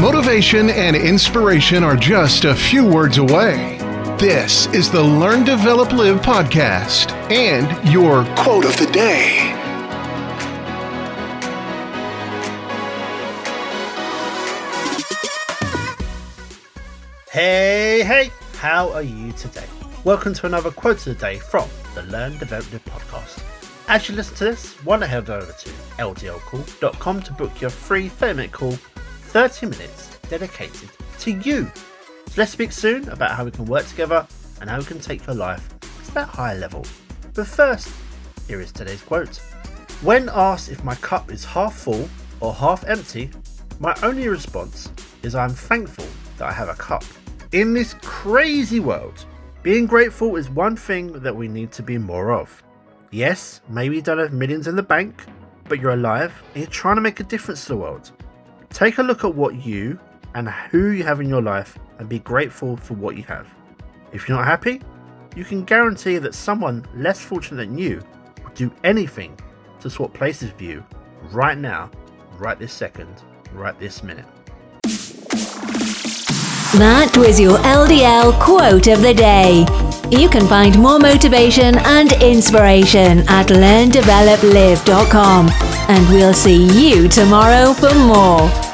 Motivation and inspiration are just a few words away. This is the Learn, Develop, Live podcast and your quote of the day. Hey, hey, how are you today? Welcome to another quote of the day from the Learn, Develop, Live podcast. As you listen to this, why not head over to ldlcall.com to book your free 30 minute call, 30 minutes dedicated to you. So let's speak soon about how we can work together and how we can take your life to that higher level. But first, here is today's quote. When asked if my cup is half full or half empty, my only response is I'm thankful that I have a cup. In this crazy world, being grateful is one thing that we need to be more of. Yes, maybe you don't have millions in the bank, but you're alive and you're trying to make a difference to the world. Take a look at what you and who you have in your life and be grateful for what you have. If you're not happy, you can guarantee that someone less fortunate than you would do anything to swap places with you right now, right this second, right this minute. That was your LDL quote of the day. You can find more motivation and inspiration at learndeveloplive.com. And we'll see you tomorrow for more.